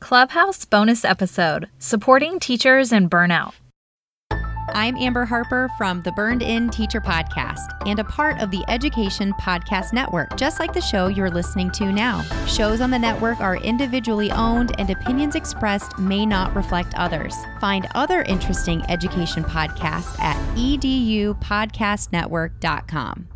Clubhouse bonus episode Supporting Teachers and Burnout. I'm Amber Harper from the Burned In Teacher Podcast and a part of the Education Podcast Network, just like the show you're listening to now. Shows on the network are individually owned and opinions expressed may not reflect others. Find other interesting education podcasts at edupodcastnetwork.com.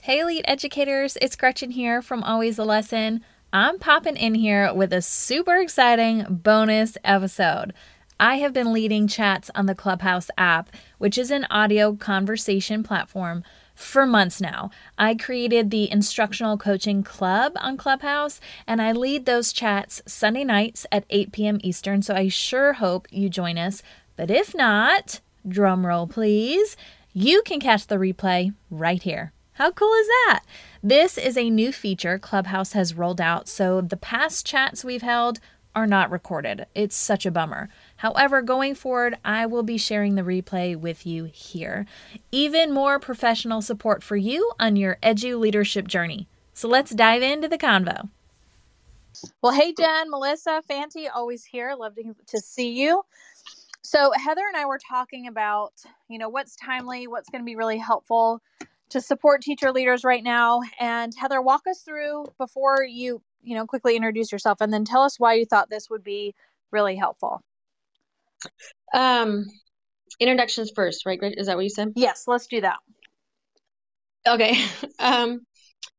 Hey, Elite Educators, it's Gretchen here from Always a Lesson. I'm popping in here with a super exciting bonus episode. I have been leading chats on the Clubhouse app, which is an audio conversation platform, for months now. I created the Instructional Coaching Club on Clubhouse, and I lead those chats Sunday nights at 8 p.m. Eastern, so I sure hope you join us. But if not, drumroll please, you can catch the replay right here. How cool is that? This is a new feature Clubhouse has rolled out, so the past chats we've held are not recorded. It's such a bummer. However, going forward, I will be sharing the replay with you here. Even more professional support for you on your edu leadership journey. So let's dive into the convo. Well, hey, Jen, Melissa, Fanti, always here. Love to, to see you. So, Heather and I were talking about, you know, what's timely, what's going to be really helpful to support teacher leaders right now. And Heather, walk us through before you, you know, quickly introduce yourself and then tell us why you thought this would be really helpful. Um, introductions first, right? Is that what you said? Yes, let's do that. Okay. Um,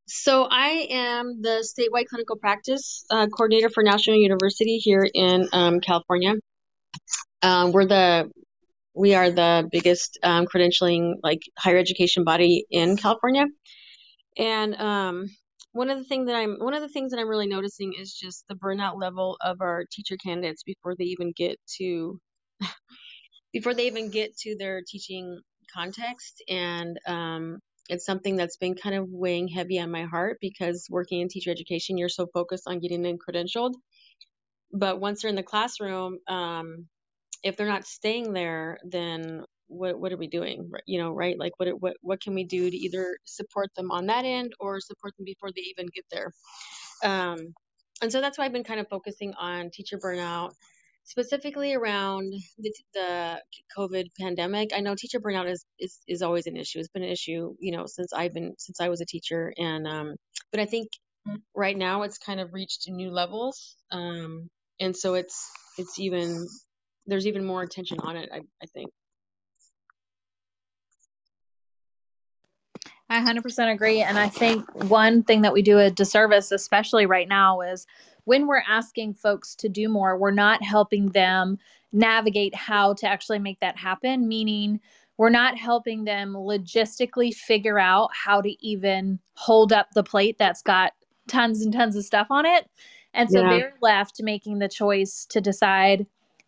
so I am the statewide clinical practice uh, coordinator for National University here in um, California. Um, we're the we are the biggest um, credentialing like higher education body in California, and um, one of the things that I'm one of the things that I'm really noticing is just the burnout level of our teacher candidates before they even get to before they even get to their teaching context. And um, it's something that's been kind of weighing heavy on my heart because working in teacher education you're so focused on getting them credentialed. But once they're in the classroom um, if they're not staying there, then what what are we doing? You know, right? Like what what what can we do to either support them on that end or support them before they even get there? Um, and so that's why I've been kind of focusing on teacher burnout, specifically around the, the COVID pandemic. I know teacher burnout is, is is always an issue. It's been an issue, you know, since I've been since I was a teacher, and um, but I think right now it's kind of reached new levels, um, and so it's it's even there's even more attention on it, I, I think. I 100% agree. And I think one thing that we do a disservice, especially right now, is when we're asking folks to do more, we're not helping them navigate how to actually make that happen, meaning we're not helping them logistically figure out how to even hold up the plate that's got tons and tons of stuff on it. And so yeah. they're left making the choice to decide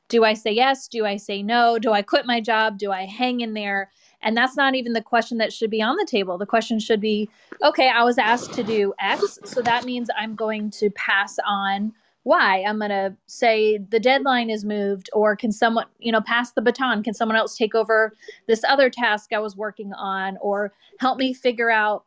do I say yes? Do I say no? Do I quit my job? Do I hang in there? And that's not even the question that should be on the table. The question should be okay, I was asked to do X, so that means I'm going to pass on Y. I'm going to say the deadline is moved, or can someone, you know, pass the baton? Can someone else take over this other task I was working on, or help me figure out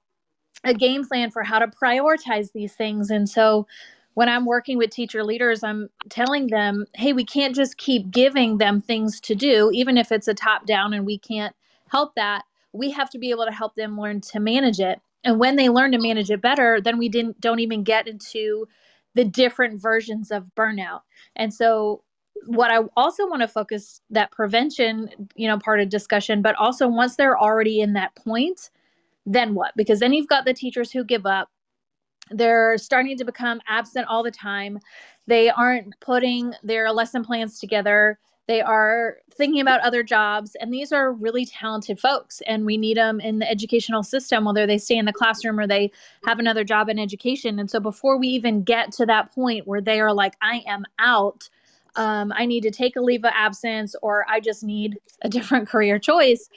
a game plan for how to prioritize these things? And so, when I'm working with teacher leaders, I'm telling them, hey, we can't just keep giving them things to do, even if it's a top down and we can't help that. We have to be able to help them learn to manage it. And when they learn to manage it better, then we didn't don't even get into the different versions of burnout. And so what I also want to focus that prevention, you know, part of discussion, but also once they're already in that point, then what? Because then you've got the teachers who give up they're starting to become absent all the time. They aren't putting their lesson plans together. They are thinking about other jobs. And these are really talented folks. And we need them in the educational system, whether they stay in the classroom or they have another job in education. And so before we even get to that point where they are like, I am out, um, I need to take a leave of absence, or I just need a different career choice,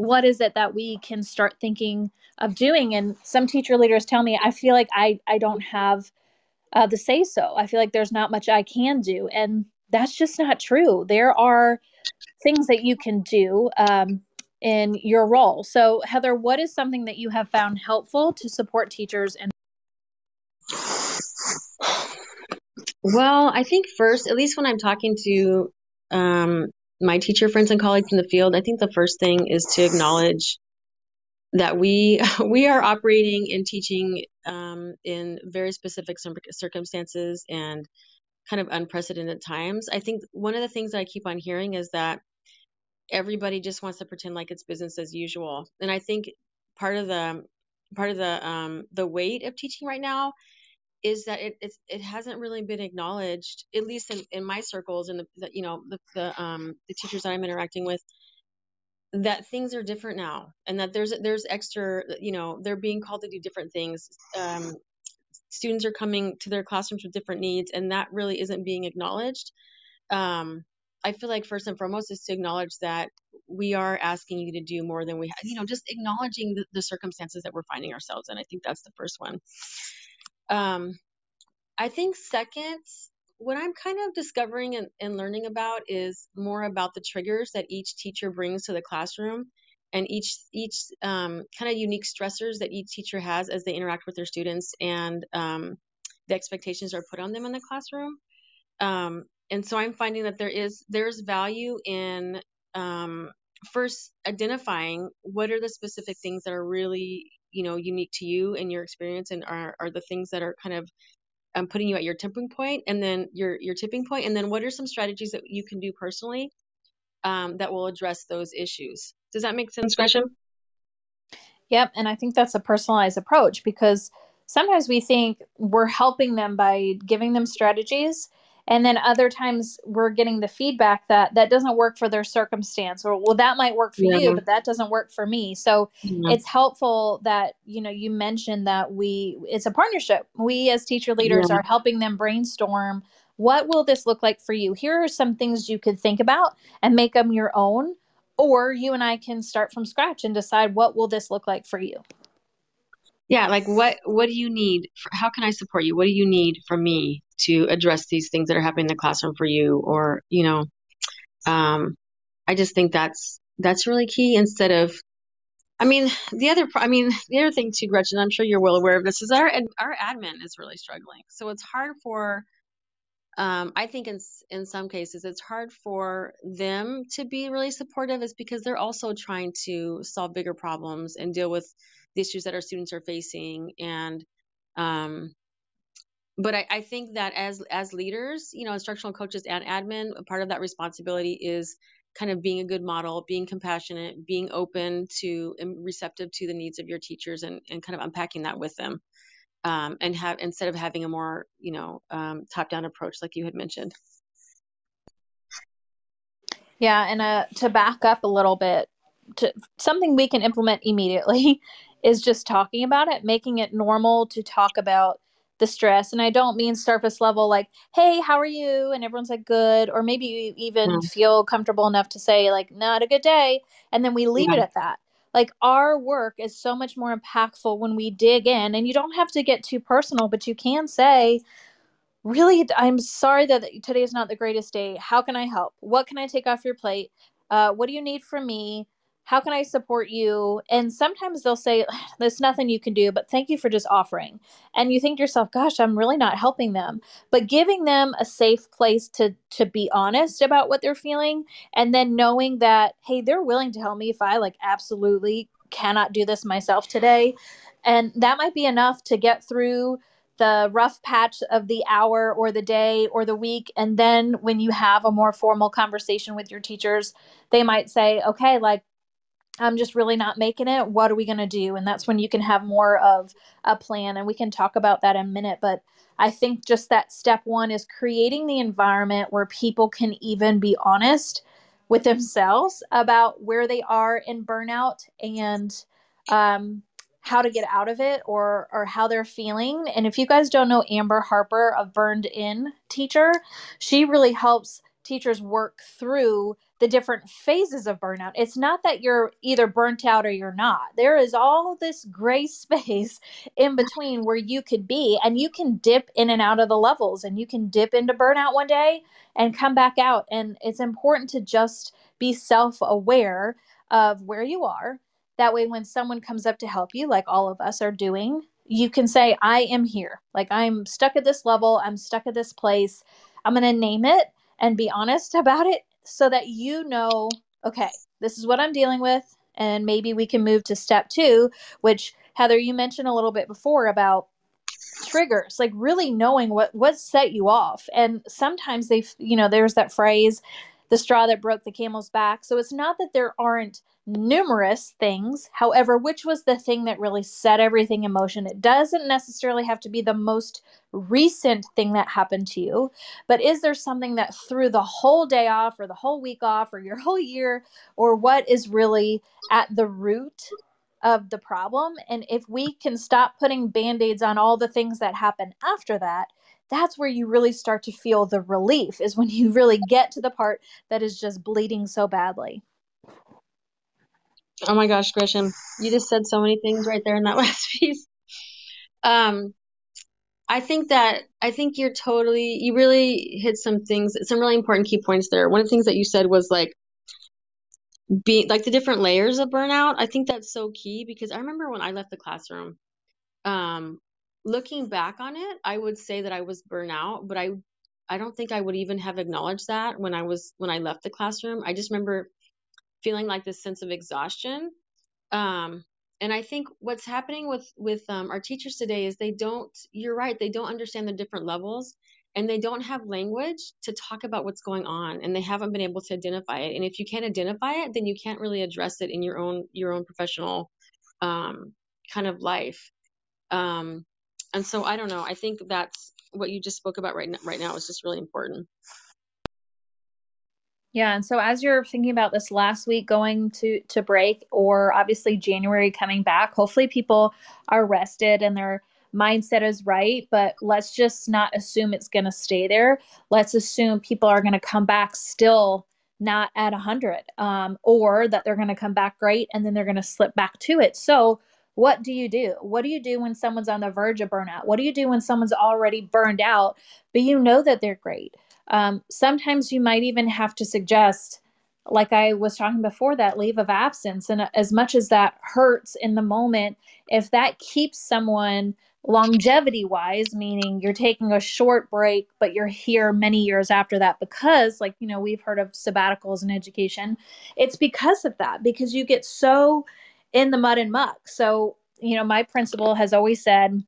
what is it that we can start thinking of doing? And some teacher leaders tell me i feel like i i don't have uh, the say so i feel like there's not much i can do. And that's just not true. There are things that you can do um, in your role. So heather what is something that you have found helpful to support teachers and Well, I think first, at least when I'm talking to um, my teacher friends and colleagues in the field, I think the first thing is to acknowledge that we we are operating and teaching um, in very specific circumstances and kind of unprecedented times. I think one of the things that I keep on hearing is that everybody just wants to pretend like it's business as usual, and I think part of the part of the um, the weight of teaching right now is that it it's, it hasn't really been acknowledged, at least in, in my circles and the, the you know the the um the teachers that I'm interacting with, that things are different now, and that there's there's extra you know they're being called to do different things. Um, students are coming to their classrooms with different needs, and that really isn't being acknowledged. Um, I feel like first and foremost is to acknowledge that we are asking you to do more than we, you know, just acknowledging the, the circumstances that we're finding ourselves in. I think that's the first one. Um, I think second, what I'm kind of discovering and, and learning about is more about the triggers that each teacher brings to the classroom and each each um, kind of unique stressors that each teacher has as they interact with their students and um, the expectations are put on them in the classroom. Um, and so I'm finding that there is there's value in um, first identifying what are the specific things that are really you know unique to you and your experience and are, are the things that are kind of um, putting you at your tipping point and then your your tipping point. And then what are some strategies that you can do personally um, that will address those issues? Does that make sense gretchen yep and i think that's a personalized approach because sometimes we think we're helping them by giving them strategies and then other times we're getting the feedback that that doesn't work for their circumstance or well that might work for yeah. you but that doesn't work for me so yeah. it's helpful that you know you mentioned that we it's a partnership we as teacher leaders yeah. are helping them brainstorm what will this look like for you here are some things you could think about and make them your own or you and i can start from scratch and decide what will this look like for you yeah like what what do you need for, how can i support you? What do you need from me to address these things that are happening in the classroom for you? Or you know um i just think that's that's really key instead of i mean the other i mean the other thing too gretchen i'm sure you're well aware of this is our our admin is really struggling. So it's hard for um, I think in in some cases it's hard for them to be really supportive, is because they're also trying to solve bigger problems and deal with the issues that our students are facing, and um, but I, I, think that as as leaders, you know, instructional coaches and admin, part of that responsibility is kind of being a good model, being compassionate, being open to and receptive to the needs of your teachers, and and kind of unpacking that with them, um, and have instead of having a more you know um, top down approach like you had mentioned. Yeah, and uh, to back up a little bit, to something we can implement immediately is just talking about it, making it normal to talk about the stress. And i don't mean surface level like hey how are you? And everyone's like good. Or maybe you even mm. feel comfortable enough to say like not a good day. And then we leave yeah. it at that. Like our work is so much more impactful when we dig in. And you don't have to get too personal but you can say really i'm sorry that today is not the greatest day. How can i help? What can i take off your plate? Uh, what do you need from me how can I support you? And sometimes they'll say, there's nothing you can do, but thank you for just offering. And you think to yourself, gosh, I'm really not helping them. But giving them a safe place to to be honest about what they're feeling and then knowing that, hey, they're willing to help me if I like absolutely cannot do this myself today. And that might be enough to get through the rough patch of the hour or the day or the week. And then when you have a more formal conversation with your teachers, they might say, okay, like, I'm just really not making it. What are we going to do? And that's when you can have more of a plan. And we can talk about that in a minute. But I think just that step one is creating the environment where people can even be honest with themselves about where they are in burnout and um, how to get out of it or or how they're feeling. And if you guys don't know Amber Harper, a burned in teacher, she really helps teachers work through the different phases of burnout. It's not that you're either burnt out or you're not. There is all this gray space in between where you could be, and you can dip in and out of the levels, and you can dip into burnout one day and come back out. And it's important to just be self aware of where you are. That way, when someone comes up to help you, like all of us are doing, you can say, I am here. Like, I'm stuck at this level, I'm stuck at this place. I'm going to name it and be honest about it so that you know, okay, this is what I'm dealing with. And maybe we can move to step two, which Heather, you mentioned a little bit before about triggers like really knowing what what set you off and sometimes they you know there's that phrase the straw that broke the camel's back so it's not that there aren't numerous things however which was the thing that really set everything in motion it doesn't necessarily have to be the most recent thing that happened to you but is there something that threw the whole day off or the whole week off or your whole year or what is really at the root of the problem. And if we can stop putting band aids on all the things that happen after that, that's where you really start to feel the relief, is when you really get to the part that is just bleeding so badly. Oh my gosh, Gretchen, you just said so many things right there in that last piece. Um, I think that I think you're totally you really hit some things, some really important key points there. One of the things that you said was like be like the different layers of burnout i think that's so key because i remember when i left the classroom um looking back on it i would say that i was burnout but i i don't think i would even have acknowledged that when i was when i left the classroom i just remember feeling like this sense of exhaustion. Um and i think what's happening with with um, our teachers today is they don't you're right they don't understand the different levels and they don't have language to talk about what's going on and they haven't been able to identify it. And if you can't identify it then you can't really address it in your own your own professional um, kind of life. Um, and so i don't know i think that's what you just spoke about right now, right now is just really important yeah, and so as you're thinking about this last week going to to break or obviously January coming back, hopefully people are rested and their mindset is right, but let's just not assume it's going to stay there. Let's assume people are going to come back still not at 100 um, or that they're going to come back great and then they're going to slip back to it. So, what do you do? What do you do when someone's on the verge of burnout? What do you do when someone's already burned out, but you know that they're great? Um, sometimes you might even have to suggest, like I was talking before, that leave of absence. And as much as that hurts in the moment, if that keeps someone longevity wise, meaning you're taking a short break, but you're here many years after that because, like, you know, we've heard of sabbaticals in education, it's because of that, because you get so in the mud and muck. So, you know, my principal has always said,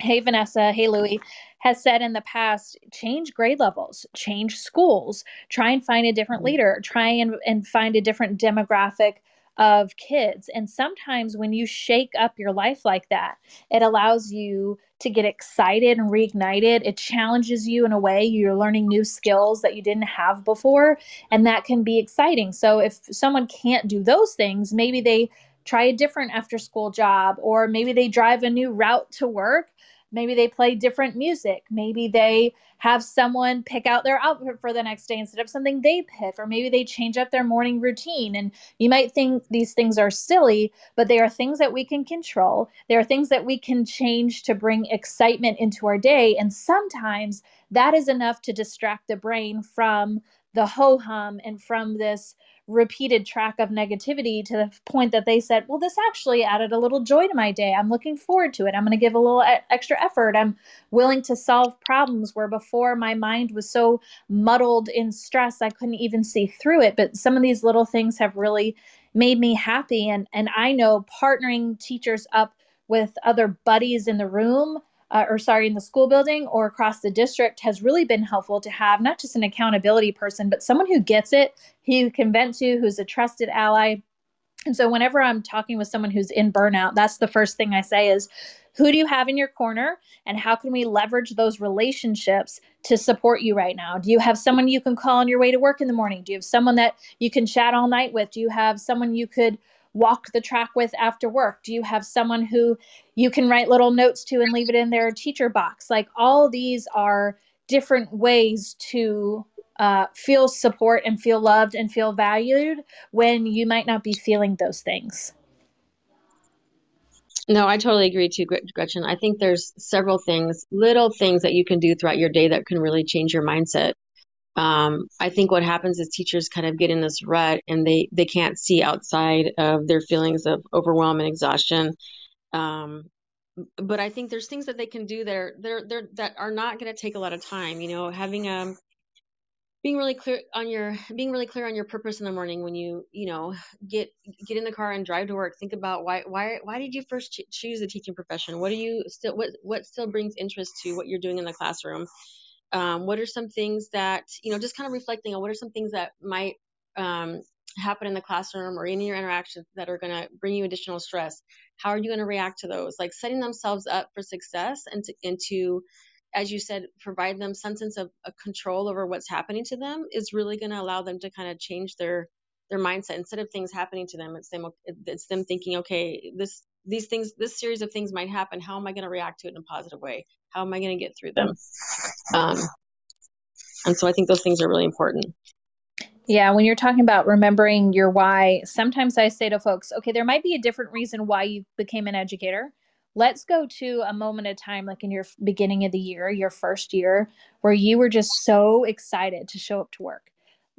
Hey, Vanessa. Hey, Louie has said in the past change grade levels, change schools, try and find a different mm-hmm. leader, try and, and find a different demographic of kids. And sometimes when you shake up your life like that, it allows you to get excited and reignited. It challenges you in a way. You're learning new skills that you didn't have before, and that can be exciting. So if someone can't do those things, maybe they try a different after school job, or maybe they drive a new route to work Maybe they play different music. Maybe they have someone pick out their outfit for the next day instead of something they pick, or maybe they change up their morning routine. And you might think these things are silly, but they are things that we can control. They are things that we can change to bring excitement into our day. And sometimes that is enough to distract the brain from the ho hum and from this repeated track of negativity to the point that they said, Well, this actually added a little joy to my day. I'm looking forward to it. I'm going to give a little extra effort. I'm willing to solve problems where before my mind was so muddled in stress, I couldn't even see through it. But some of these little things have really made me happy. And, and I know partnering teachers up with other buddies in the room uh, or sorry, in the school building or across the district has really been helpful to have not just an accountability person, but someone who gets it, who you can vent to, who's a trusted ally. And so whenever I'm talking with someone who's in burnout, that's the first thing I say is, who do you have in your corner and how can we leverage those relationships to support you right now? Do you have someone you can call on your way to work in the morning? Do you have someone that you can chat all night with? Do you have someone you could walk the track with after work? Do you have someone who you can write little notes to and leave it in their teacher box? Like all these are different ways to uh, feel support and feel loved and feel valued when you might not be feeling those things. No, I totally agree too, Gretchen. I think there's several things, little things that you can do throughout your day that can really change your mindset um, I think what happens is teachers kind of get in this rut and they they can't see outside of their feelings of overwhelm and exhaustion. Um, but I think there's things that they can do that are they're, they're that are not going to take a lot of time. You know, having a um, being really clear on your being really clear on your purpose in the morning when you you know get get in the car and drive to work think about why why why did you first ch- choose the teaching profession what do you still what what still brings interest to what you're doing in the classroom um, what are some things that you know just kind of reflecting on what are some things that might um, happen in the classroom or in your interactions that are going to bring you additional stress how are you going to react to those like setting themselves up for success and to, and to as you said, provide them some sense of, of control over what's happening to them is really going to allow them to kind of change their their mindset instead of things happening to them. It's them it's them thinking, okay, this these things this series of things might happen. How am I going to react to it in a positive way? How am I going to get through them? Um, and so I think those things are really important. Yeah, when you're talking about remembering your why, sometimes I say to folks, okay, there might be a different reason why you became an educator let's go to a moment of time like in your beginning of the year your first year where you were just so excited to show up to work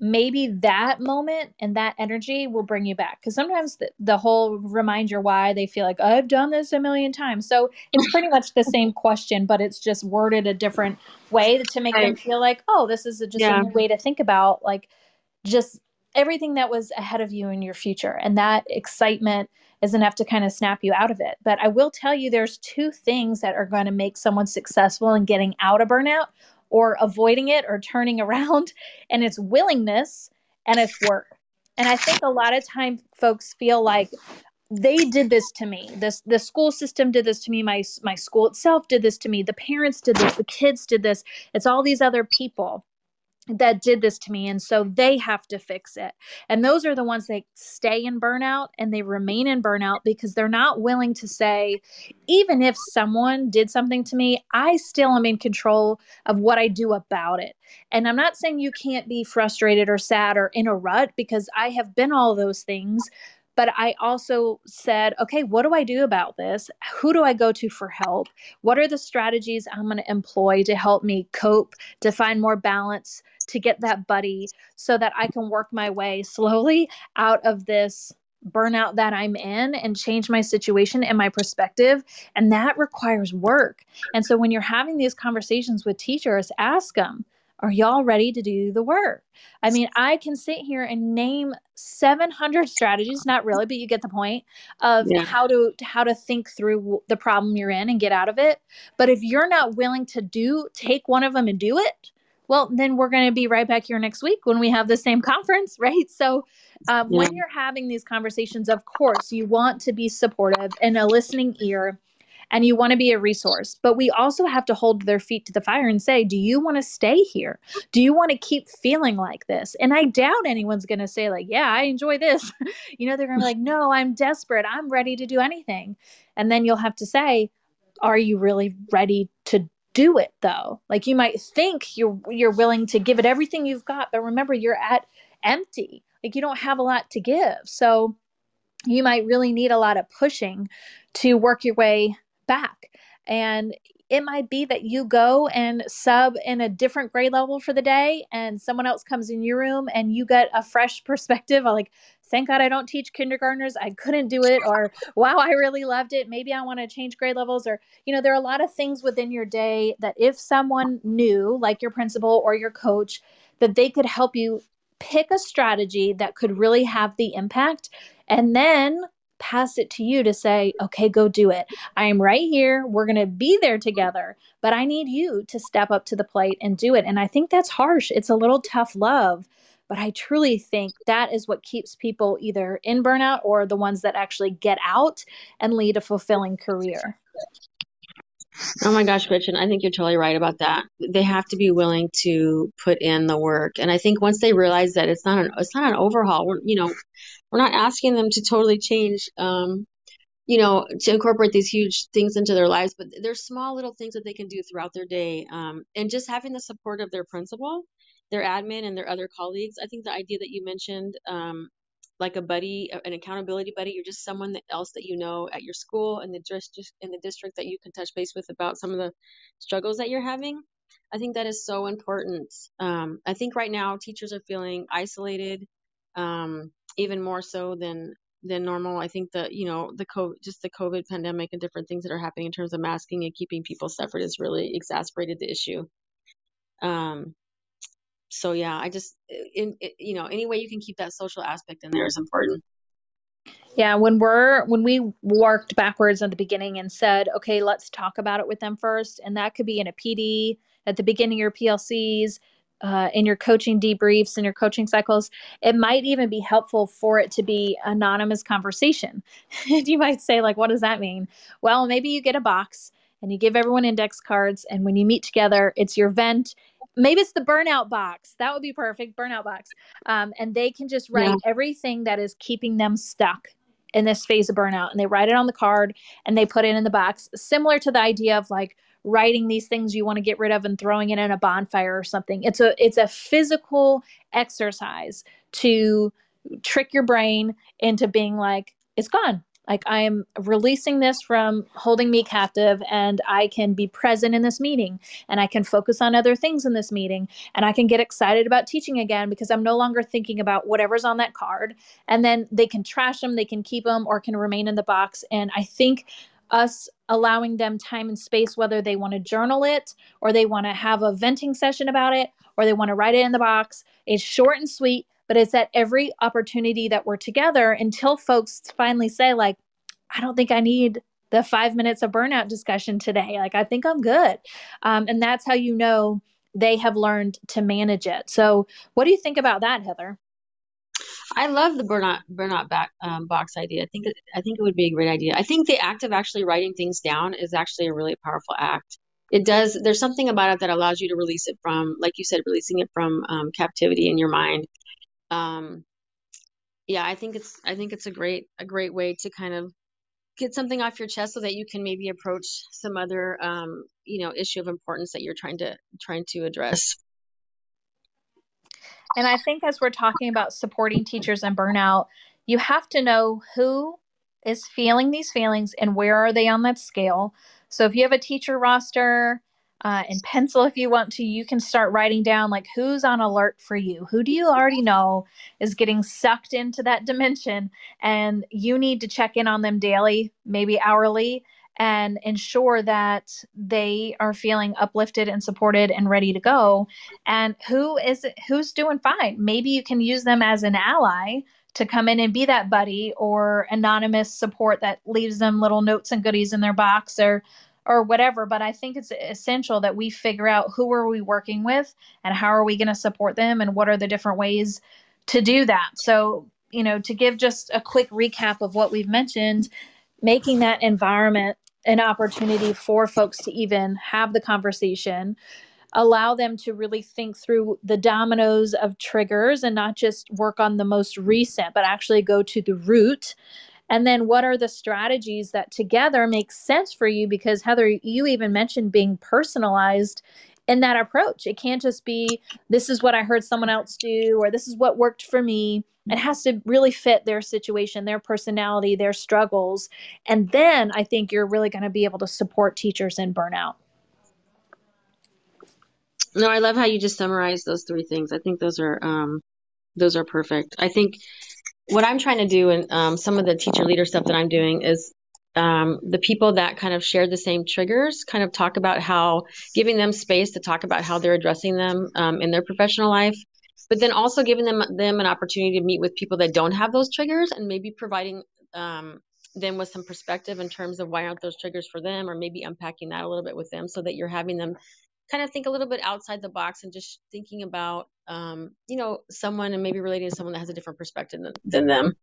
maybe that moment and that energy will bring you back because sometimes the, the whole remind your why they feel like i've done this a million times so it's pretty much the same question but it's just worded a different way to make right. them feel like oh this is a, just yeah. a way to think about like just everything that was ahead of you in your future and that excitement is enough to kind of snap you out of it. But I will tell you there's two things that are going to make someone successful in getting out of burnout or avoiding it or turning around, and it's willingness and it's work. And I think a lot of time folks feel like they did this to me. This the school system did this to me. My my school itself did this to me. The parents did this. The kids did this. It's all these other people that did this to me and so they have to fix it. And those are the ones that stay in burnout and they remain in burnout because they're not willing to say even if someone did something to me i still am in control of what i do about it. And i'm not saying you can't be frustrated or sad or in a rut because i have been all those things but I also said, okay, what do I do about this? Who do I go to for help? What are the strategies I'm going to employ to help me cope, to find more balance, to get that buddy so that I can work my way slowly out of this burnout that I'm in and change my situation and my perspective. And that requires work. And so when you're having these conversations with teachers, ask them, are y'all ready to do the work? I mean, I can sit here and name 700 strategies, not really, but you get the point of yeah. how to how to think through the problem you're in and get out of it. But if you're not willing to do take one of them and do it, well, then we're going to be right back here next week when we have the same conference, right? So, um, yeah. when you're having these conversations, of course, you want to be supportive and a listening ear and you want to be a resource. But we also have to hold their feet to the fire and say, do you want to stay here? Do you want to keep feeling like this? And I doubt anyone's going to say, like, yeah, I enjoy this. you know, they're going to be like, no, I'm desperate. I'm ready to do anything. And then you'll have to say, are you really ready to do it though like you might think you're you're willing to give it everything you've got but remember you're at empty like you don't have a lot to give so you might really need a lot of pushing to work your way back and it might be that you go and sub in a different grade level for the day and someone else comes in your room and you get a fresh perspective like thank God I don't teach kindergartners. I couldn't do it. Or, wow, I really loved it. Maybe I want to change grade levels. Or, you know, there are a lot of things within your day that if someone knew, like your principal or your coach, that they could help you pick a strategy that could really have the impact and then pass it to you to say, okay, go do it. I am right here. We're going to be there together, but I need you to step up to the plate and do it. And I think that's harsh. It's a little tough love but I truly think that is what keeps people either in burnout or the ones that actually get out and lead a fulfilling career. Oh my gosh, Gretchen, I think you're totally right about that. They have to be willing to put in the work. And I think once they realize that it's not an it's not an overhaul, you know, we're not asking them to totally change um, you know, to incorporate these huge things into their lives, but there's small little things that they can do throughout their day. Um, and just having the support of their principal their admin and their other colleagues. I think the idea that you mentioned, um, like a buddy, an accountability buddy, you're just someone else that you know at your school and the just in the district that you can touch base with about some of the struggles that you're having. I think that is so important. Um, I think right now teachers are feeling isolated, um, even more so than than normal. I think that you know the co just the COVID pandemic and different things that are happening in terms of masking and keeping people separate has really exacerbated the issue. Um, so yeah, I just in, in you know any way you can keep that social aspect in there is important. Yeah, when we're when we worked backwards at the beginning and said, okay, let's talk about it with them first, and that could be in a PD at the beginning of your PLCs, uh, in your coaching debriefs and your coaching cycles. It might even be helpful for it to be anonymous conversation. and you might say, like, what does that mean? Well, maybe you get a box and you give everyone index cards, and when you meet together, it's your vent maybe it's the burnout box that would be perfect burnout box um, and they can just write yeah. everything that is keeping them stuck in this phase of burnout and they write it on the card and they put it in the box similar to the idea of like writing these things you want to get rid of and throwing it in a bonfire or something it's a it's a physical exercise to trick your brain into being like it's gone like I am releasing this from holding me captive and I can be present in this meeting and I can focus on other things in this meeting and I can get excited about teaching again because I'm no longer thinking about whatever's on that card. And then they can trash them, they can keep them or can remain in the box. And I think us allowing them time and space, whether they want to journal it or they want to have a venting session about it or they want to write it in the box. It's short and sweet, but it's at every opportunity that we're together until folks finally say like i don't think i need the five minutes of burnout discussion today. Like i think i'm good. Um, and that's how you know they have learned to manage it. So what do you think about that heather I love the burnout burnout back, um, box idea. I think it, I think it would be a great idea. I think the act of actually writing things down is actually a really powerful act. It does. There's something about it that allows you to release it from, like you said, releasing it from um, captivity in your mind um, yeah, I think it's I think it's a great a great way to kind of get something off your chest so that you can maybe approach some other um, you know issue of importance that you're trying to trying to address. And I think as we're talking about supporting teachers and burnout, you have to know who is feeling these feelings and where are they on that scale. So if you have a teacher roster uh, in pencil if you want to you can start writing down like who's on alert for you who do you already know is getting sucked into that dimension and you need to check in on them daily maybe hourly and ensure that they are feeling uplifted and supported and ready to go. And who is who's doing fine? Maybe you can use them as an ally to come in and be that buddy or anonymous support that leaves them little notes and goodies in their box or or whatever. But i think it's essential that we figure out who are we working with and how are we going to support them and what are the different ways to do that. So you know to give just a quick recap of what we've mentioned making that environment an opportunity for folks to even have the conversation allow them to really think through the dominoes of triggers and not just work on the most recent but actually go to the root and then what are the strategies that together make sense for you? Because Heather, you even mentioned being personalized in that approach. It can't just be, this is what I heard someone else do, or this is what worked for me. It has to really fit their situation, their personality, their struggles. And then I think you're really going to be able to support teachers in burnout. No, I love how you just summarized those three things. I think those are um, those are perfect. I think what I'm trying to do and um, some of the teacher leader stuff that I'm doing is um, the people that kind of share the same triggers kind of talk about how giving them space to talk about how they're addressing them um, in their professional life but then also giving them them an opportunity to meet with people that don't have those triggers and maybe providing um, them with some perspective in terms of why aren't those triggers for them or maybe unpacking that a little bit with them so that you're having them kind of think a little bit outside the box and just thinking about um, you know someone and maybe relating to someone that has a different perspective than, than them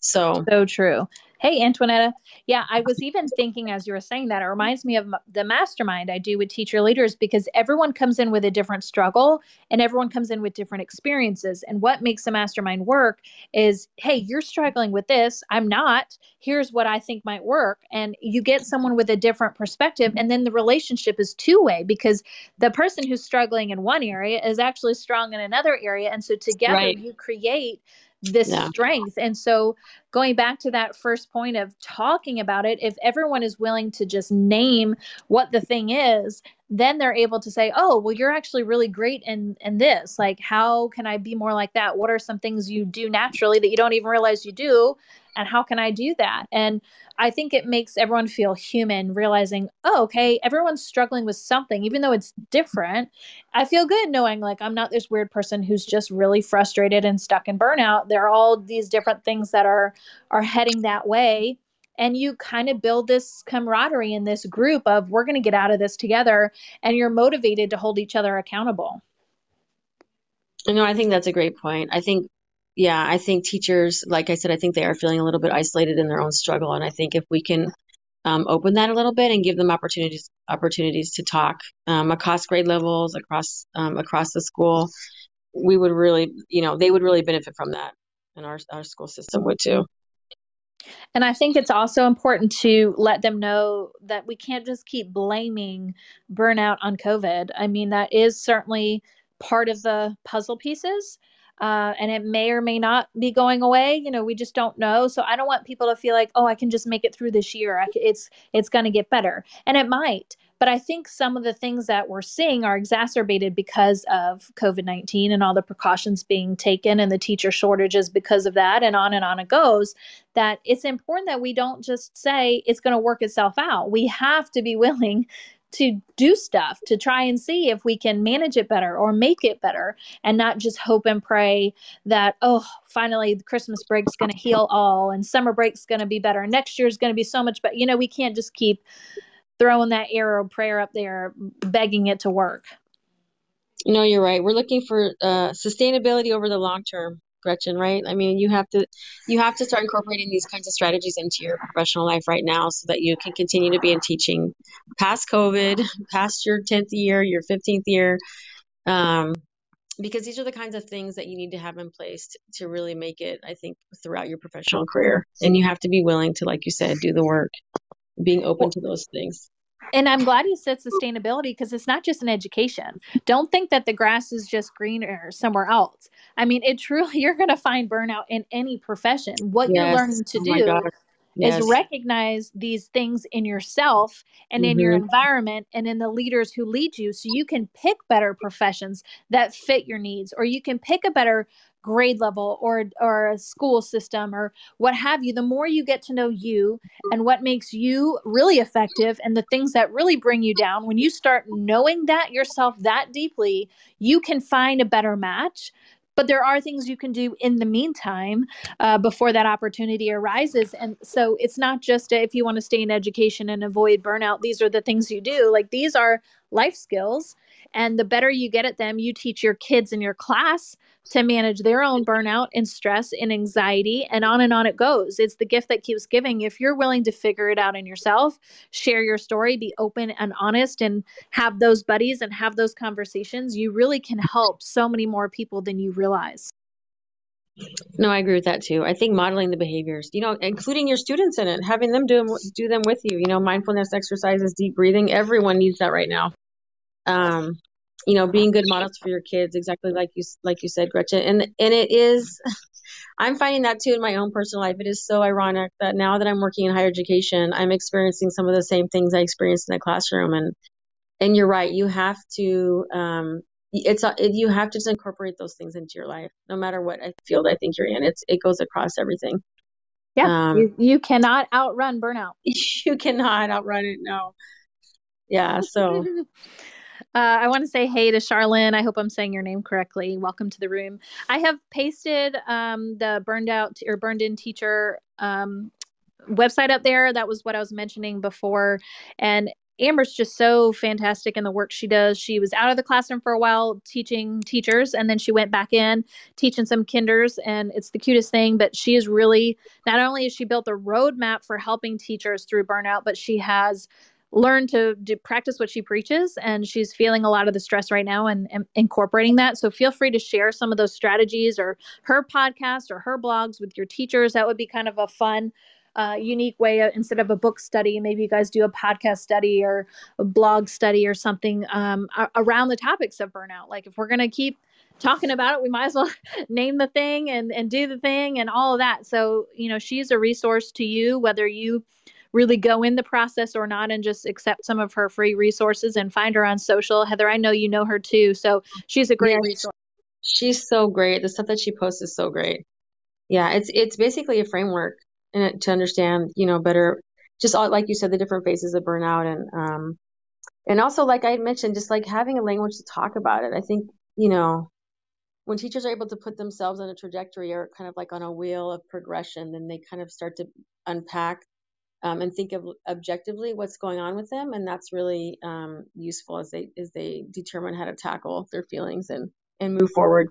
so so true. Hey, Antoinetta. Yeah, I was even thinking as you were saying that, it reminds me of the mastermind I do with teacher leaders because everyone comes in with a different struggle and everyone comes in with different experiences. And what makes a mastermind work is hey, you're struggling with this. I'm not. Here's what I think might work. And you get someone with a different perspective. And then the relationship is two way because the person who's struggling in one area is actually strong in another area. And so together right. you create this yeah. strength. And so, going back to that first point of talking about it, if everyone is willing to just name what the thing is, then they're able to say, "Oh, well, you're actually really great in in this. Like, how can I be more like that? What are some things you do naturally that you don't even realize you do?" And how can i do that? And i think it makes everyone feel human realizing oh okay everyone's struggling with something even though it's different i feel good knowing like i'm not this weird person who's just really frustrated and stuck in burnout. There are all these different things that are are heading that way. And you kind of build this camaraderie in this group of we're going to get out of this together and you're motivated to hold each other accountable. No i think that's a great point. I think yeah i think teachers like i said i think they are feeling a little bit isolated in their own struggle and i think if we can um, open that a little bit and give them opportunities opportunities to talk um, across grade levels across um, across the school we would really you know they would really benefit from that and our, our school system would too and I think it's also important to let them know that we can't just keep blaming burnout on COVID. I mean, that is certainly part of the puzzle pieces. Uh, and it may or may not be going away. You know, we just don't know. So I don't want people to feel like, oh, I can just make it through this year. It's it's going to get better, and it might. But I think some of the things that we're seeing are exacerbated because of COVID 19 and all the precautions being taken and the teacher shortages because of that, and on and on it goes. That it's important that we don't just say it's going to work itself out. We have to be willing to do stuff to try and see if we can manage it better or make it better and not just hope and pray that oh finally the christmas break's going to heal all and summer break's going to be better and next year's going to be so much better you know we can't just keep throwing that arrow prayer up there, begging it to work. No, you're right. We're looking for uh, sustainability over the long term, Gretchen. Right? I mean, you have to you have to start incorporating these kinds of strategies into your professional life right now, so that you can continue to be in teaching past COVID, past your tenth year, your fifteenth year. Um, because these are the kinds of things that you need to have in place to, to really make it, I think, throughout your professional career. And you have to be willing to, like you said, do the work being open to those things. And I'm glad you said sustainability because it's not just an education. Don't think that the grass is just greener somewhere else. I mean, it truly, you're going to find burnout in any profession. What yes. you're learning to oh do yes. is recognize these things in yourself and mm-hmm. in your mm-hmm. environment and in the leaders who lead you so you can pick better professions that fit your needs or you can pick a better grade level or or a school system or what have you the more you get to know you and what makes you really effective and the things that really bring you down when you start knowing that yourself that deeply you can find a better match. But there are things you can do in the meantime uh, before that opportunity arises. And so it's not just if you want to stay in education and avoid burnout these are the things you do. Like these are life skills and the better you get at them you teach your kids in your class to manage their own burnout and stress and anxiety and on and on it goes it's the gift that keeps giving if you're willing to figure it out in yourself share your story be open and honest and have those buddies and have those conversations you really can help so many more people than you realize no, I agree with that too. I think modeling the behaviors, you know, including your students in it, having them do do them with you. You know, mindfulness exercises, deep breathing. Everyone needs that right now. Um, you know being good models for your kids exactly like you like you said gretchen. And and it is i'm finding that too in my own personal life. It is so ironic that now that i'm working in higher education i'm experiencing some of the same things i experienced in the classroom. And and you're right you have to um it's it, you have to just incorporate those things into your life no matter what field i think you're in. It's it goes across everything. Yeah um, you, you cannot outrun burnout. you cannot outrun it no. Yeah so Uh, I want to say hey to Charlene. I hope I'm saying your name correctly. Welcome to the room. I have pasted um, the burned out or burned in teacher um, website up there. That was what I was mentioning before. And Amber's just so fantastic in the work she does. She was out of the classroom for a while teaching teachers, and then she went back in teaching some kinders, and it's the cutest thing. But she is really not only has she built a roadmap for helping teachers through burnout, but she has learn to do, practice what she preaches and she's feeling a lot of the stress right now and, and, incorporating that. So feel free to share some of those strategies or her podcast or her blogs with your teachers. That would be kind of a fun uh, unique way of, instead of a book study maybe you guys do a podcast study or a blog study or something um, around the topics of burnout. Like if we're going to keep talking about it we might as well name the thing and, and do the thing and all of that. So you know she's a resource to you whether you really go in the process or not and just accept some of her free resources and find her on social. Heather, I know you know her too. So she's a great yeah, resource. She's so great. The stuff that she posts is so great. Yeah, it's it's basically a framework and to understand, you know, better, just all, like you said, the different phases of burnout and, um, and also like I mentioned, just like having a language to talk about it. I think, you know, when teachers are able to put themselves on a trajectory or kind of like on a wheel of progression, then they kind of start to unpack um, and think of objectively what's going on with them, and that's really um, useful as they as they determine how to tackle their feelings and and move forward.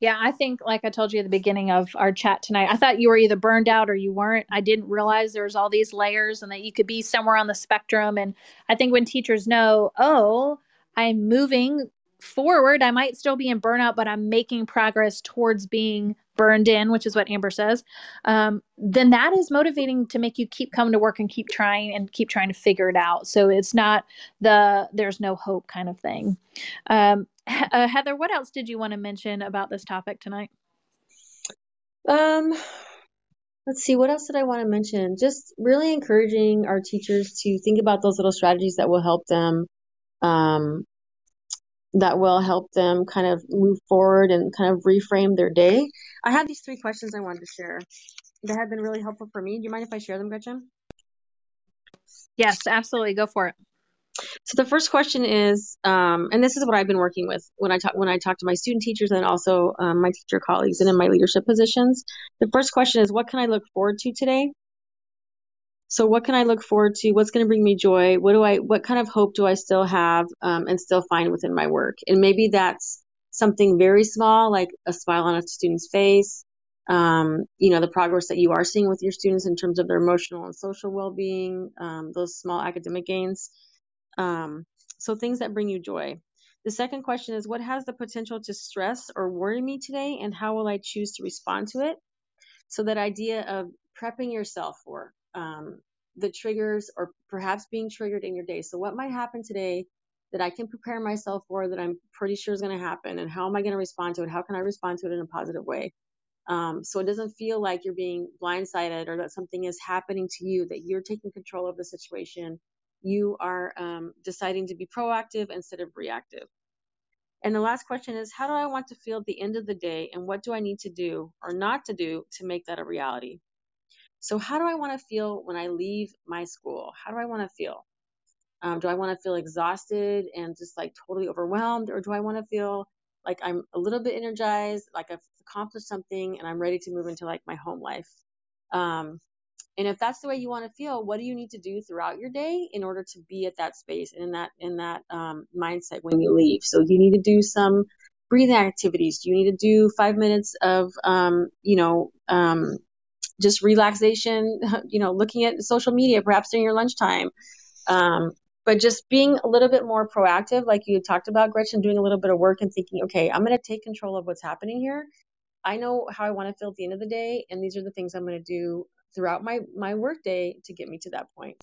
Yeah, I think, like I told you at the beginning of our chat tonight, I thought you were either burned out or you weren't. I didn't realize there was all these layers and that you could be somewhere on the spectrum. And I think when teachers know, oh, I'm moving forward, I might still be in burnout, but I'm making progress towards being burned in, which is what Amber says, um, then that is motivating to make you keep coming to work and keep trying and keep trying to figure it out. So it's not the there's no hope kind of thing. Um, uh, Heather, what else did you want to mention about this topic tonight? Um, let's see, what else did I want to mention? Just really encouraging our teachers to think about those little strategies that will help them um, that will help them kind of move forward and kind of reframe their day. I have these three questions I wanted to share that have been really helpful for me. Do you mind if I share them, Gretchen? Yes, absolutely. Go for it. So the first question is, um, and this is what I've been working with when I talk when I talk to my student teachers and also um, my teacher colleagues and in my leadership positions. The first question is, what can I look forward to today? So what can I look forward to? What's going to bring me joy? What do I, what kind of hope do I still have um, and still find within my work? And maybe that's something very small, like a smile on a student's face. Um, you know, the progress that you are seeing with your students in terms of their emotional and social well-being, um, those small academic gains. Um, so things that bring you joy. The second question is, what has the potential to stress or worry me today, and how will I choose to respond to it? So that idea of prepping yourself for um, the triggers or perhaps being triggered in your day. So what might happen today that I can prepare myself for that I'm pretty sure is going to happen and how am I going to respond to it? How can I respond to it in a positive way? Um, so it doesn't feel like you're being blindsided or that something is happening to you, that you're taking control of the situation. You are um, deciding to be proactive instead of reactive. And the last question is, how do I want to feel at the end of the day and what do I need to do or not to do to make that a reality? So, how do I want to feel when I leave my school? How do I want to feel? Um, do I want to feel exhausted and just like totally overwhelmed, or do I want to feel like I'm a little bit energized, like I've accomplished something, and I'm ready to move into like my home life? Um, and if that's the way you want to feel, what do you need to do throughout your day in order to be at that space and in that in that um, mindset when you leave? So you need to do some breathing activities. You need to do five minutes of um, you know um, just relaxation, you know, looking at social media perhaps during your lunchtime. Um, but just being a little bit more proactive, like you talked about, Gretchen, doing a little bit of work and thinking, okay, I'm going to take control of what's happening here. I know how I want to feel at the end of the day, and these are the things I'm going to do throughout my my work day to get me to that point.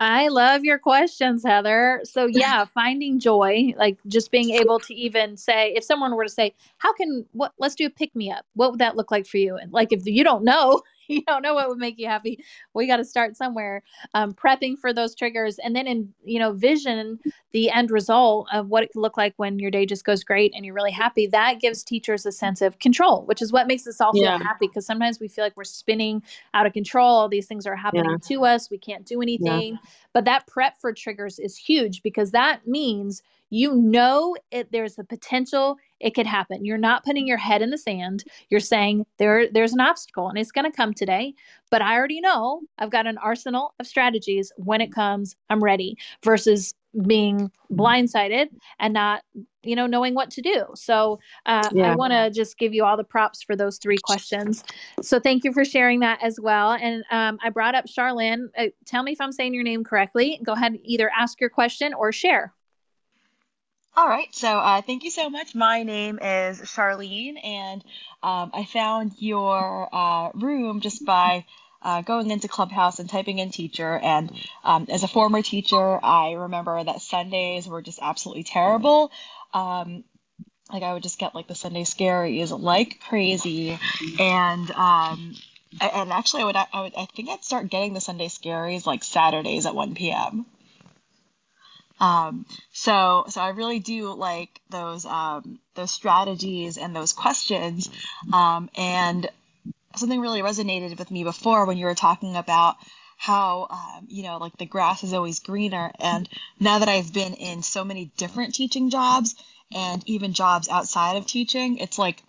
I love your questions, Heather. So, yeah, finding joy, like just being able to even say, if someone were to say, How can what, let's do a pick me up, what would that look like for you? And like, if you don't know, you don't know what would make you happy we got to start somewhere um, prepping for those triggers and then in you know vision the end result of what it could look like when your day just goes great and you're really happy that gives teachers a sense of control which is what makes us all feel yeah. happy because sometimes we feel like we're spinning out of control all these things are happening yeah. to us we can't do anything yeah. but that prep for triggers is huge because that means you know it, there's a potential it could happen. You're not putting your head in the sand. You're saying there there's an obstacle and it's going to come today, but I already know I've got an arsenal of strategies when it comes, I'm ready versus being blindsided and not you know knowing what to do. So uh, yeah. i want to just give you all the props for those three questions. So thank you for sharing that as well. And um, i brought up charlene. Uh, tell me if i'm saying your name correctly. Go ahead and either ask your question or share all right, so uh, thank you so much. My name is Charlene, and um, I found your uh, room just by uh, going into Clubhouse and typing in teacher. And um, as a former teacher, I remember that Sundays were just absolutely terrible. Um, like I would just get like the Sunday scaries like crazy, and um, and actually I would I would I think I'd start getting the Sunday scaries like Saturdays at 1 p.m. Um, so, so I really do like those um, those strategies and those questions, um, and something really resonated with me before when you were talking about how um, you know like the grass is always greener. And now that i've been in so many different teaching jobs and even jobs outside of teaching it's like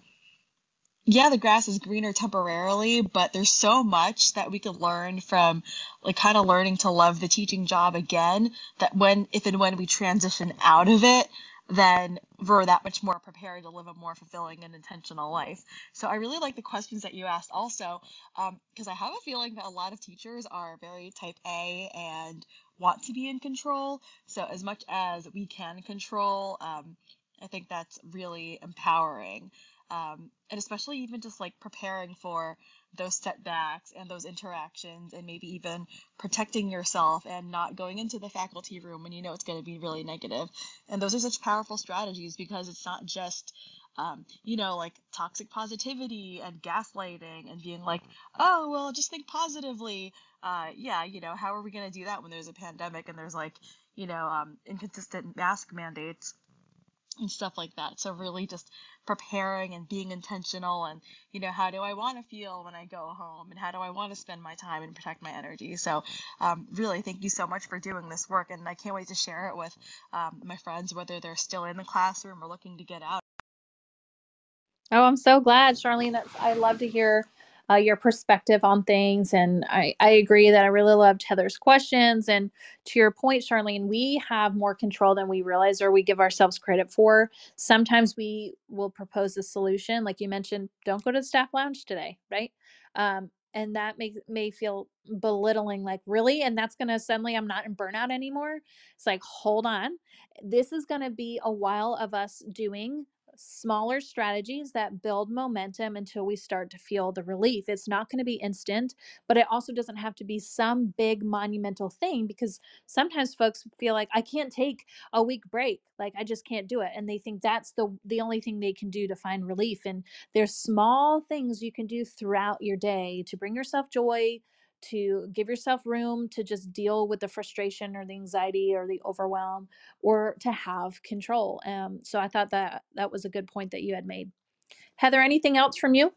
yeah the grass is greener temporarily but there's so much that we could learn from like kind of learning to love the teaching job again that when if and when we transition out of it then we're that much more prepared to live a more fulfilling and intentional life. So I really like the questions that you asked also, because um, I have a feeling that a lot of teachers are very type A and want to be in control. So as much as we can control, um, I think that's really empowering. Um, and especially even just like preparing for those setbacks and those interactions and maybe even protecting yourself and not going into the faculty room when you know it's going to be really negative. And those are such powerful strategies because it's not just um, you know like toxic positivity and gaslighting and being like oh well just think positively. Uh, yeah you know how are we going to do that when there's a pandemic and there's like you know um, inconsistent mask mandates and stuff like that. So really just preparing and being intentional and you know how do I want to feel when I go home and how do I want to spend my time and protect my energy. So um, really thank you so much for doing this work and I can't wait to share it with um, my friends whether they're still in the classroom or looking to get out. Oh, I'm so glad, Charlene. That's I love to hear uh, your perspective on things. And I, I agree that I really loved Heather's questions. And to your point, Charlene, we have more control than we realize or we give ourselves credit for. Sometimes we will propose a solution, like you mentioned, don't go to the staff lounge today, right? Um, and that may may feel belittling like really and that's going to suddenly i'm not in burnout anymore it's like hold on this is going to be a while of us doing smaller strategies that build momentum until we start to feel the relief. It's not going to be instant, but it also doesn't have to be some big monumental thing because sometimes folks feel like I can't take a week break, like I just can't do it and they think that's the the only thing they can do to find relief and there's small things you can do throughout your day to bring yourself joy, to give yourself room to just deal with the frustration or the anxiety or the overwhelm or to have control. Um, so I thought that that was a good point that you had made. Heather, anything else from you?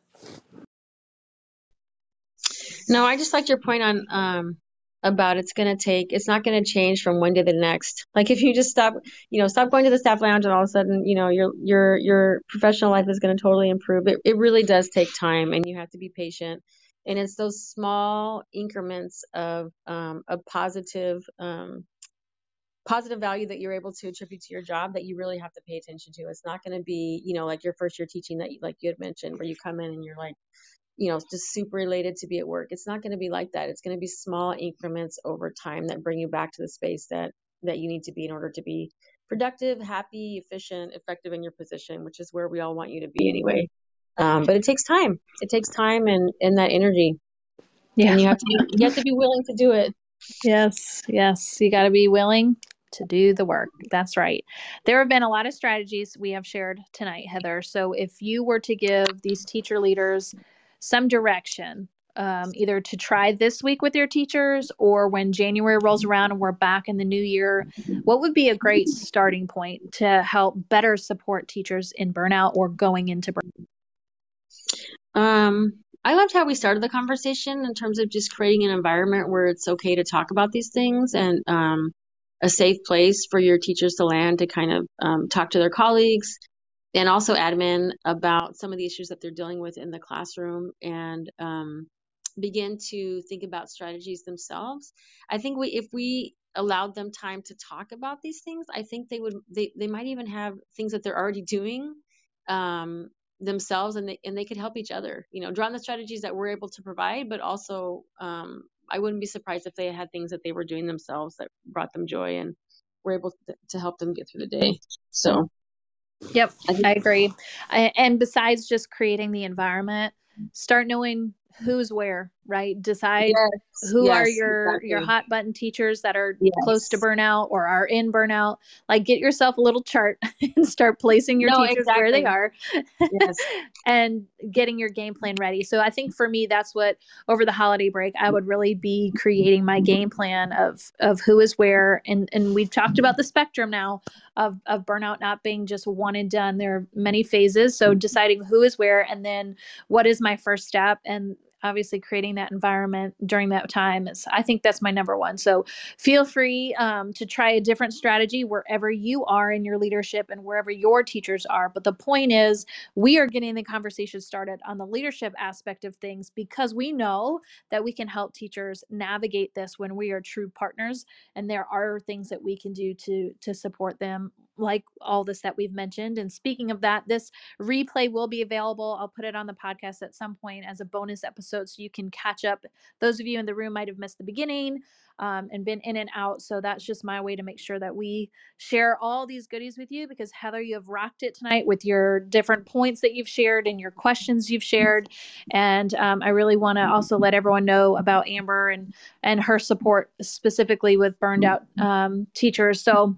No, I just liked your point on um, about it's going to take it's not going to change from one day to the next like if you just stop you know stop going to the staff lounge and all of a sudden you know your your your professional life is going to totally improve it, it really does take time and you have to be patient and it's those small increments of um, a positive um, positive value that you're able to attribute to your job that you really have to pay attention to. It's not going to be you know like your first year teaching that you, like you had mentioned where you come in and you're like you know just super elated to be at work. It's not going to be like that. It's going to be small increments over time that bring you back to the space that that you need to be in order to be productive happy efficient effective in your position which is where we all want you to be anyway um, but it takes time. It takes time and, and that energy. Yeah. And you have to be, you have to be willing to do it. Yes. Yes. You got to be willing to do the work. That's right. There have been a lot of strategies we have shared tonight, Heather. So if you were to give these teacher leaders some direction, um, either to try this week with your teachers or when January rolls around and we're back in the new year, what would be a great starting point to help better support teachers in burnout or going into burnout? Um, I loved how we started the conversation in terms of just creating an environment where it's okay to talk about these things and um, a safe place for your teachers to land to kind of um, talk to their colleagues and also admin about some of the issues that they're dealing with in the classroom and um, begin to think about strategies themselves. I think we, if we allowed them time to talk about these things, I think they would, they, they might even have things that they're already doing um, themselves and they and they could help each other you know draw on the strategies that we're able to provide but also um, i wouldn't be surprised if they had things that they were doing themselves that brought them joy and were able to, to help them get through the day. So yep i, I agree. I, and besides just creating the environment start knowing who's where right? Decide yes, who yes, are your exactly. your hot button teachers that are yes. close to burnout or are in burnout. Like get yourself a little chart and start placing your no, teachers exactly. where they are. Yes. and getting your game plan ready. So I think for me that's what over the holiday break I would really be creating my game plan of of who is where and and we've talked about the spectrum now of of burnout not being just one and done. There are many phases. So deciding who is where and then what is my first step and obviously creating that environment during that time is i think that's my number one so feel free um, to try a different strategy wherever you are in your leadership and wherever your teachers are but the point is we are getting the conversation started on the leadership aspect of things because we know that we can help teachers navigate this when we are true partners and there are things that we can do to to support them like all this that we've mentioned. And speaking of that, this replay will be available. I'll put it on the podcast at some point as a bonus episode so you can catch up. Those of you in the room might have missed the beginning um, and been in and out. So that's just my way to make sure that we share all these goodies with you because Heather, you have rocked it tonight with your different points that you've shared and your questions you've shared. And um, I really want to also let everyone know about Amber and and her support specifically with burned out um, teachers. So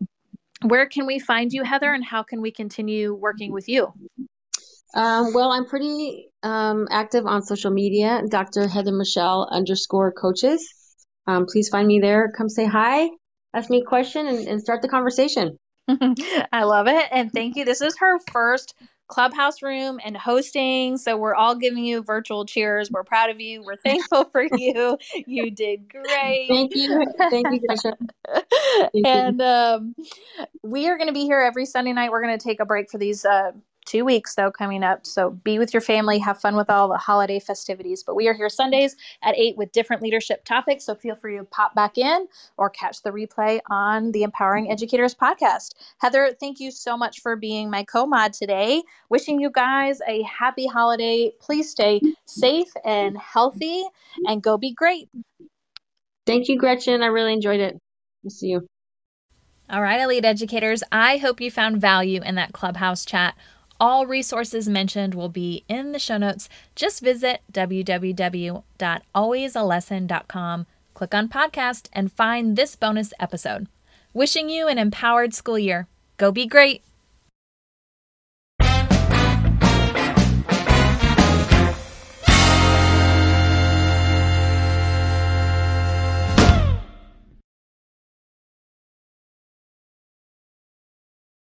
where can we find you, Heather, and how can we continue working with you? Um, well, I'm pretty um, active on social media, Dr. Heather Michelle underscore coaches. Um, please find me there. Come say hi, ask me a question, and, and start the conversation. I love it. And thank you. This is her first clubhouse room and hosting. So we're all giving you virtual cheers. We're proud of you. We're thankful for you. You did great. Thank you. Thank you. And um, we are going to be here every Sunday night. We're going to take a break for these uh, two weeks though coming up. So be with your family, have fun with all the holiday festivities. But we are here Sundays at eight with different leadership topics. So feel free to pop back in or catch the replay on the Empowering Educators podcast. Heather, thank you so much for being my co-mod today. Wishing you guys a happy holiday. Please stay safe and healthy and go be great. Thank you, Gretchen. I really enjoyed it. We'll see you. All right, elite educators, I hope you found value in that clubhouse chat. All resources mentioned will be in the show notes. Just visit www.alwaysalesson.com, click on podcast, and find this bonus episode. Wishing you an empowered school year. Go be great.